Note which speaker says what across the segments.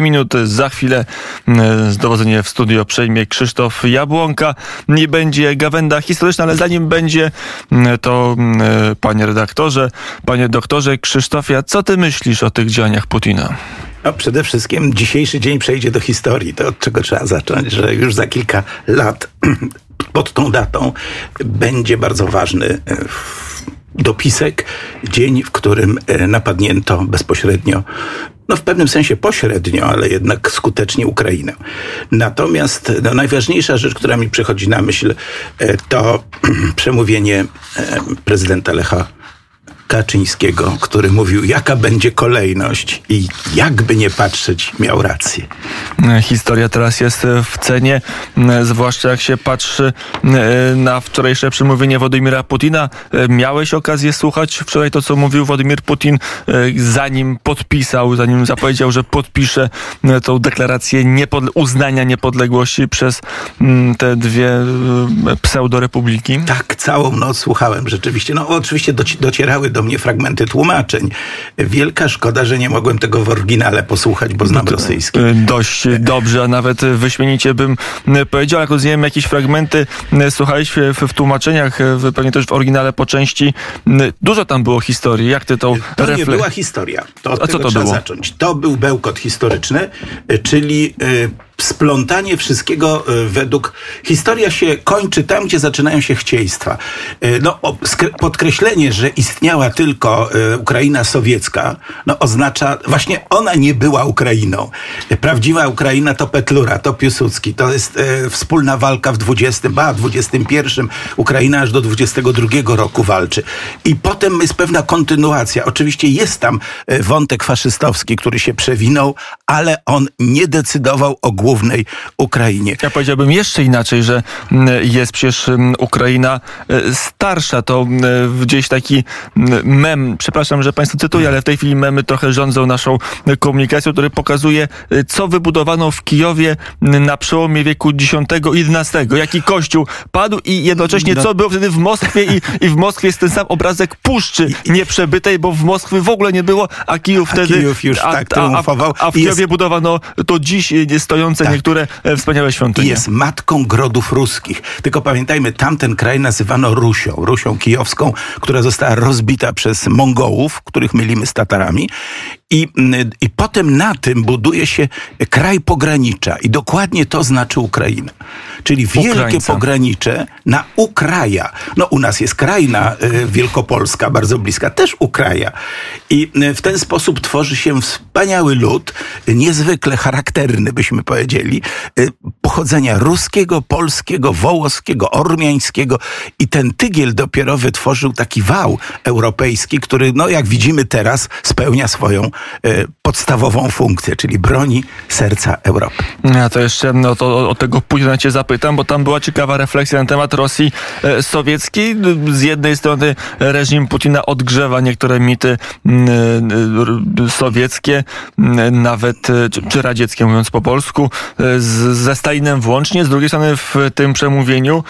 Speaker 1: minut. Za chwilę mm, dowodzenie w studio przejmie Krzysztof Jabłonka. Nie będzie gawenda historyczna, ale zanim będzie, mm, to mm, panie redaktorze, panie doktorze Krzysztofia, co ty myślisz o tych działaniach Putina?
Speaker 2: No, przede wszystkim dzisiejszy dzień przejdzie do historii. To od czego trzeba zacząć, że już za kilka lat pod tą datą będzie bardzo ważny e, dopisek, dzień, w którym e, napadnięto bezpośrednio no w pewnym sensie pośrednio, ale jednak skutecznie Ukrainę. Natomiast no, najważniejsza rzecz, która mi przychodzi na myśl, e, to przemówienie prezydenta Lecha Kaczyńskiego, który mówił, jaka będzie kolejność i jakby nie patrzeć, miał rację.
Speaker 1: Historia teraz jest w cenie, zwłaszcza jak się patrzy e, na wczorajsze przemówienie Władimira Putina. E, miałeś okazję słuchać wczoraj to, co mówił Władimir Putin, e, zanim podpisał, zanim zapowiedział, że podpisze tą deklarację niepodle uznania niepodległości przez te dwie pseudorepubliki?
Speaker 2: Tak, całą noc słuchałem rzeczywiście. No oczywiście docierały do mnie fragmenty tłumaczeń. Wielka szkoda, że nie mogłem tego w oryginale posłuchać, bo znam no rosyjski.
Speaker 1: Y, dość dobrze, a nawet wyśmienicie bym y, powiedział. Jak rozumiem, jakieś fragmenty y, słuchaliśmy w, w tłumaczeniach, w, pewnie też w oryginale po części. Dużo tam było historii. Jak ty tą
Speaker 2: To refle... nie była historia. To od a co to trzeba było? zacząć. To był bełkot historyczny, czyli splątanie wszystkiego e, według... Historia się kończy tam, gdzie zaczynają się chcieństwa. E, no, podkreślenie, że istniała tylko e, Ukraina sowiecka, no, oznacza... Właśnie ona nie była Ukrainą. Prawdziwa Ukraina to Petlura, to Piłsudski. To jest wspólna walka w 20, ba, 21. Ukraina aż do 22 roku walczy. I potem jest pewna kontynuacja. Oczywiście jest tam wątek faszystowski, który się przewinął, ale on nie decydował o głównym głównej Ukrainie.
Speaker 1: Ja powiedziałbym jeszcze inaczej, że mm, jest przecież mm, Ukraina e, starsza. To mm, gdzieś taki mem, przepraszam, że Państwo cytuję, ale w tej chwili memy trochę rządzą naszą komunikacją, który pokazuje, e, co wybudowano w Kijowie na przełomie wieku X i XI. Jaki kościół padł i jednocześnie no. co było wtedy w Moskwie i, i w Moskwie jest ten sam obrazek puszczy nieprzebytej, bo w Moskwie w ogóle nie było, a Kijów wtedy...
Speaker 2: A Kijów już a, tak triumfował.
Speaker 1: A, a, a w Kijowie jest... budowano to dziś stojące tak. niektóre e, wspaniałe świątynie.
Speaker 2: Jest matką grodów ruskich. Tylko pamiętajmy, tamten kraj nazywano Rusią, Rusią kijowską, która została rozbita przez Mongołów, których mylimy z Tatarami. I, I potem na tym buduje się kraj pogranicza. I dokładnie to znaczy Ukraina. Czyli wielkie Ukraińca. pogranicze na Ukraja. No u nas jest krajna y, Wielkopolska, bardzo bliska, też Ukraja. I y, w ten sposób tworzy się wspaniały lud, niezwykle charakterny, byśmy powiedzieli, y, pochodzenia ruskiego, polskiego, wołoskiego, ormiańskiego. I ten tygiel dopiero wytworzył taki wał europejski, który, no jak widzimy teraz, spełnia swoją podstawową funkcję, czyli broni serca Europy.
Speaker 1: Ja to jeszcze no, to, o tego później cię zapytam, bo tam była ciekawa refleksja na temat Rosji e, sowieckiej. Z jednej strony reżim Putina odgrzewa niektóre mity sowieckie, nawet czy, czy radzieckie, mówiąc po polsku, z, ze Stalinem włącznie. Z drugiej strony w tym przemówieniu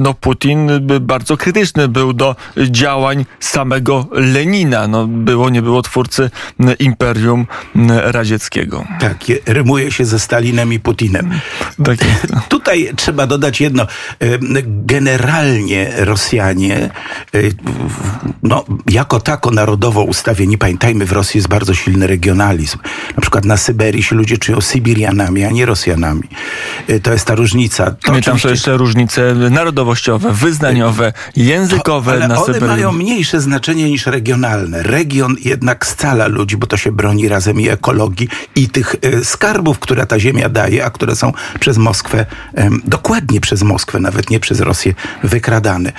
Speaker 1: no, Putin bardzo krytyczny był do działań samego Lenina. No, było, nie było twórcy Imperium Radzieckiego.
Speaker 2: Tak, rymuje się ze Stalinem i Putinem. Tak Tutaj trzeba dodać jedno. Generalnie Rosjanie, no, jako tako narodowo ustawieni, pamiętajmy, w Rosji jest bardzo silny regionalizm. Na przykład na Syberii się ludzie czują Sybirianami, a nie Rosjanami. E, to jest ta różnica. To
Speaker 1: tam oczywiście... są jeszcze różnice narodowościowe, wyznaniowe, językowe to, ale
Speaker 2: na
Speaker 1: one
Speaker 2: Syberii. mają mniejsze znaczenie niż regionalne. Region jednak scala ludzi, bo to się broni razem i ekologii, i tych e, skarbów, które ta ziemia daje, a które są przez Moskwę, dokładnie przez Moskwę, nawet nie przez Rosję, wykradane.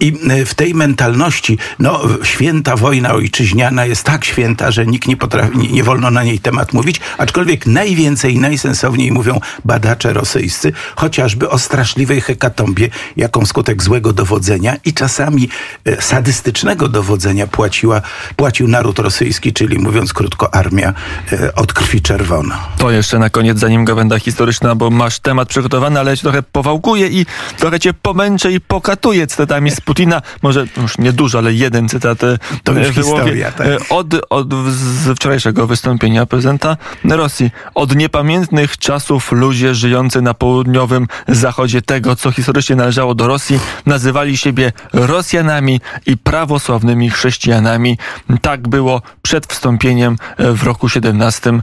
Speaker 2: I e, w tej mentalności, no, święta wojna ojczyźniana jest tak święta, że nikt nie potrafi, nie, wolno na niej temat mówić, aczkolwiek najwięcej najsensowniej mówią badacze rosyjscy, chociażby o straszliwej hekatombie, jaką skutek złego dowodzenia i czasami e, sadystycznego dowodzenia płaciła, płacił naród rosyjski, czyli mówiąc mówiąc krótko, armia e, od krwi czerwona.
Speaker 1: To jeszcze na koniec, zanim gawenda historyczna, bo masz temat przygotowany, ale ja trochę powałkuję i trochę cię pomęczę i pokatuję cytatami z Putina. Może już nie dużo, ale jeden cytat e,
Speaker 2: To już
Speaker 1: wyłowię.
Speaker 2: historia, tak.
Speaker 1: E, Od, od z wczorajszego wystąpienia prezydenta Rosji. Od niepamiętnych czasów ludzie żyjący na południowym zachodzie tego, co historycznie należało do Rosji, nazywali siebie Rosjanami i prawosławnymi chrześcijanami. Tak było przed wstąpieniem e, w roku 17 e,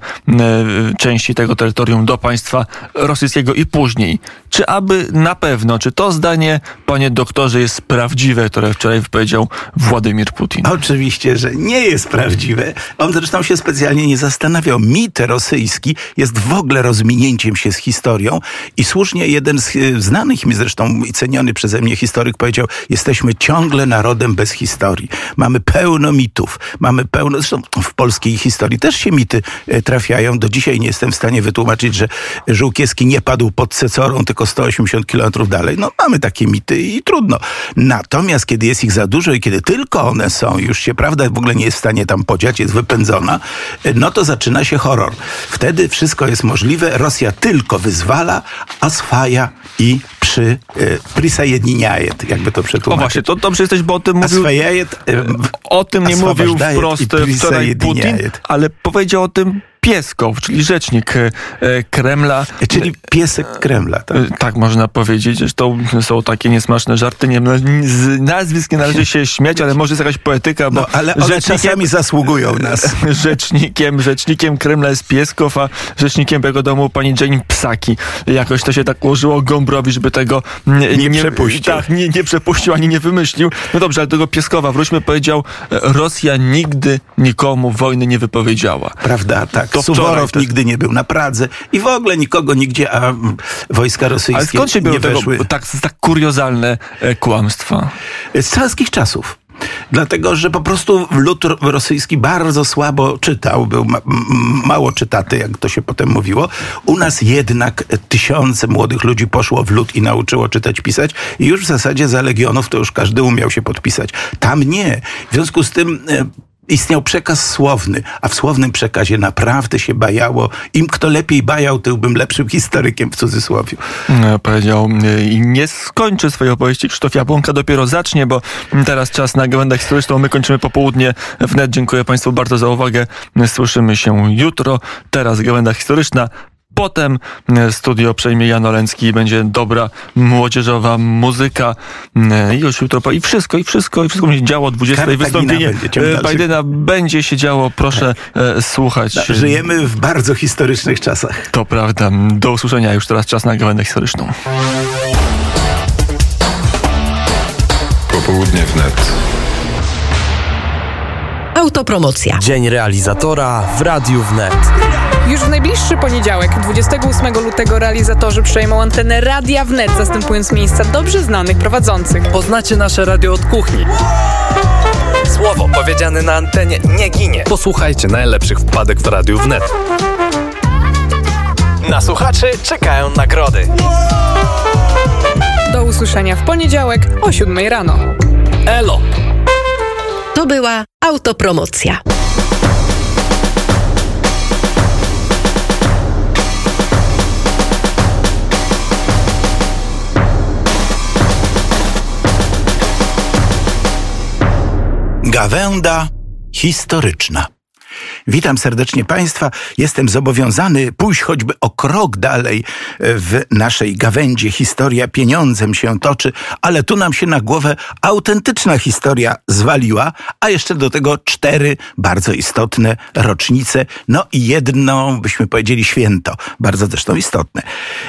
Speaker 1: części tego terytorium do państwa rosyjskiego i później. Czy aby na pewno, czy to zdanie, panie doktorze, jest prawdziwe, które wczoraj wypowiedział Władimir Putin?
Speaker 2: Oczywiście, że nie jest prawdziwe. On zresztą się specjalnie nie zastanawiał. Mit rosyjski jest w ogóle rozminięciem się z historią i słusznie jeden z e, znanych mi zresztą i ceniony przeze mnie historyk powiedział, jesteśmy ciągle narodem bez historii. Mamy pełno mitów, mamy pełno, zresztą w polskiej historii też się mity e, trafiają. Do dzisiaj nie jestem w stanie wytłumaczyć, że Żółkiewski nie padł pod Cecorą, tylko 180 kilometrów dalej. No mamy takie mity i trudno. Natomiast kiedy jest ich za dużo i kiedy tylko one są, już się prawda w ogóle nie jest w stanie tam podziać, jest wypędzona, no to zaczyna się horror. Wtedy wszystko jest możliwe, Rosja tylko wyzwala, aswaja i przy e, y, prisajedniajet, jakby to przetłumaczyć.
Speaker 1: O właśnie, to dobrze jesteś, bo o tym mówił...
Speaker 2: Aswajajet, y, e,
Speaker 1: o tym nie mówił wprost
Speaker 2: e,
Speaker 1: wczoraj Putin, ale powiedział o tym Pieskow, czyli rzecznik e, e, Kremla.
Speaker 2: Czyli piesek Kremla, tak?
Speaker 1: E, Tak można powiedzieć. Zresztą są takie niesmaczne żarty. Nie, no, z nazwisk nie należy się śmiać, ale może jest jakaś poetyka, bo
Speaker 2: No, ale one czasami zasługują nas.
Speaker 1: rzecznikiem, rzecznikiem Kremla jest Pieskow, a rzecznikiem jego domu pani Jane Psaki. Jakoś to się tak ułożyło Gombrowicz, żeby tego nie,
Speaker 2: Nie przepuścił.
Speaker 1: Tak, nie, nie przepuścił, ani nie wymyślił. No dobrze, ale do tego Pieskowa wróćmy. Powiedział, Rosja nigdy nikomu wojny nie wypowiedziała.
Speaker 2: Prawda, tak.
Speaker 1: To wczoraj
Speaker 2: Suworow
Speaker 1: też.
Speaker 2: nigdy nie był na Pradze i w ogóle nikogo nigdzie, a wojska rosyjskie
Speaker 1: Ale skąd się
Speaker 2: nie
Speaker 1: tego
Speaker 2: weszły.
Speaker 1: tak, tak kuriozalne e, kłamstwa?
Speaker 2: Z carskich czasów. Dlatego, że po prostu lud ro- rosyjski bardzo słabo czytał, był ma- mało czytaty, jak to się potem mówiło. U nas jednak tysiące młodych ludzi poszło w lud i nauczyło czytać, pisać i już w zasadzie za Legionów to już każdy umiał się podpisać. Tam nie. W związku z tym e, istniał przekaz słowny, a w słownym przekazie naprawdę się bajało. Im kto lepiej bajał, tym lepszym historykiem w cudzysłowie.
Speaker 1: E, Powiedział e, i nie skończy swojej opowieści. Krzysztof Jabłonka dopiero zacznie, bo teraz czas na gawędę historyczną. My kończymy popołudnie wnet. Dziękuję Państwu bardzo za uwagę. Słyszymy się jutro. Teraz gawęda historyczna. Potem e, studio przejmie Jan Oleński i będzie dobra młodzieżowa muzyka. E, I już jutro po... i wszystko, i wszystko, i wszystko będzie działo o 20.
Speaker 2: Kartagina
Speaker 1: Wystąpienie
Speaker 2: będzie
Speaker 1: e. Bidena będzie się działo. Proszę e, słuchać.
Speaker 2: Żyjemy w bardzo historycznych czasach.
Speaker 1: To prawda. Do usłyszenia. Już teraz czas na gawędę historyczną.
Speaker 3: Popołudnie wnet.
Speaker 4: Autopromocja.
Speaker 5: Dzień realizatora w Radiu Wnet.
Speaker 6: Już w najbliższy poniedziałek, 28 lutego, realizatorzy przejmą antenę Radia Wnet, zastępując miejsca dobrze znanych prowadzących.
Speaker 5: Poznacie nasze radio od kuchni. Słowo powiedziane na antenie nie ginie. Posłuchajcie najlepszych wpadek w Radiu Wnet. Na słuchaczy czekają nagrody.
Speaker 6: Do usłyszenia w poniedziałek o 7 rano.
Speaker 5: Elo!
Speaker 4: To była autopromocja.
Speaker 2: Gawęda historyczna. Witam serdecznie Państwa. Jestem zobowiązany pójść choćby o krok dalej w naszej gawędzie. Historia pieniądzem się toczy, ale tu nam się na głowę autentyczna historia zwaliła, a jeszcze do tego cztery bardzo istotne rocznice, no i jedno, byśmy powiedzieli, święto, bardzo zresztą istotne.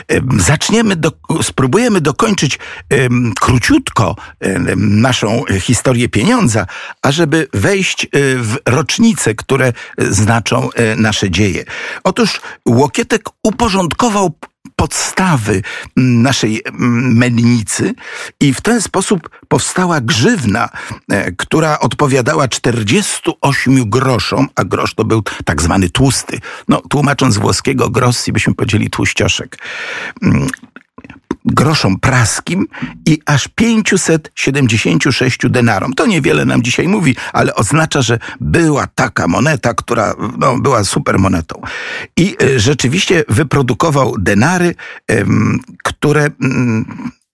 Speaker 2: Em, Zaczniemy, do, spróbujemy dokończyć em, króciutko em, naszą historię pieniądza, ażeby wejść e, w rocznice, które e, znaczą e, nasze dzieje. Otóż Łokietek uporządkował podstawy naszej mennicy i w ten sposób powstała grzywna, e, która odpowiadała 48 groszom, a grosz to był tak zwany tłusty. No, tłumacząc włoskiego grossi byśmy powiedzieli tłuścioszek. Mm, groszom praskim i aż 576 denarom. To niewiele nam dzisiaj mówi, ale oznacza, że była taka moneta, która no, była super monetą. I e, rzeczywiście wyprodukował denary, które...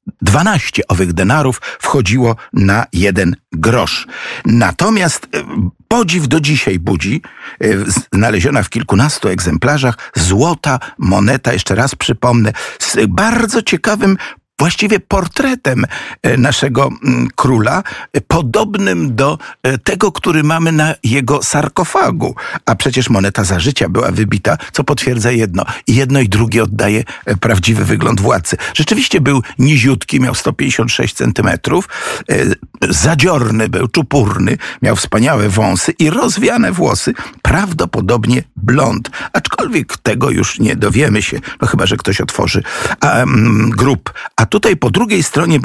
Speaker 2: Mm, 12 owych denarów wchodziło na jeden grosz. Natomiast e, podziw do dzisiaj budzi, e, znaleziona w kilkunastu egzemplarzach, złota moneta, jeszcze raz przypomnę, z bardzo ciekawym właściwie portretem e, naszego mm, króla, e, podobnym do e, tego, który mamy na jego sarkofagu. A przecież moneta za życia była wybita, co potwierdza jedno. Jedno i drugie oddaje prawdziwy wygląd władcy. Rzeczywiście był niziutki, miał 156 centymetrów, zadziorny był, czupurny, miał wspaniałe wąsy i rozwiane włosy, prawdopodobnie blond. Aczkolwiek tego już nie dowiemy się, no chyba, że ktoś otworzy mm, grób. A tutaj po drugiej stronie był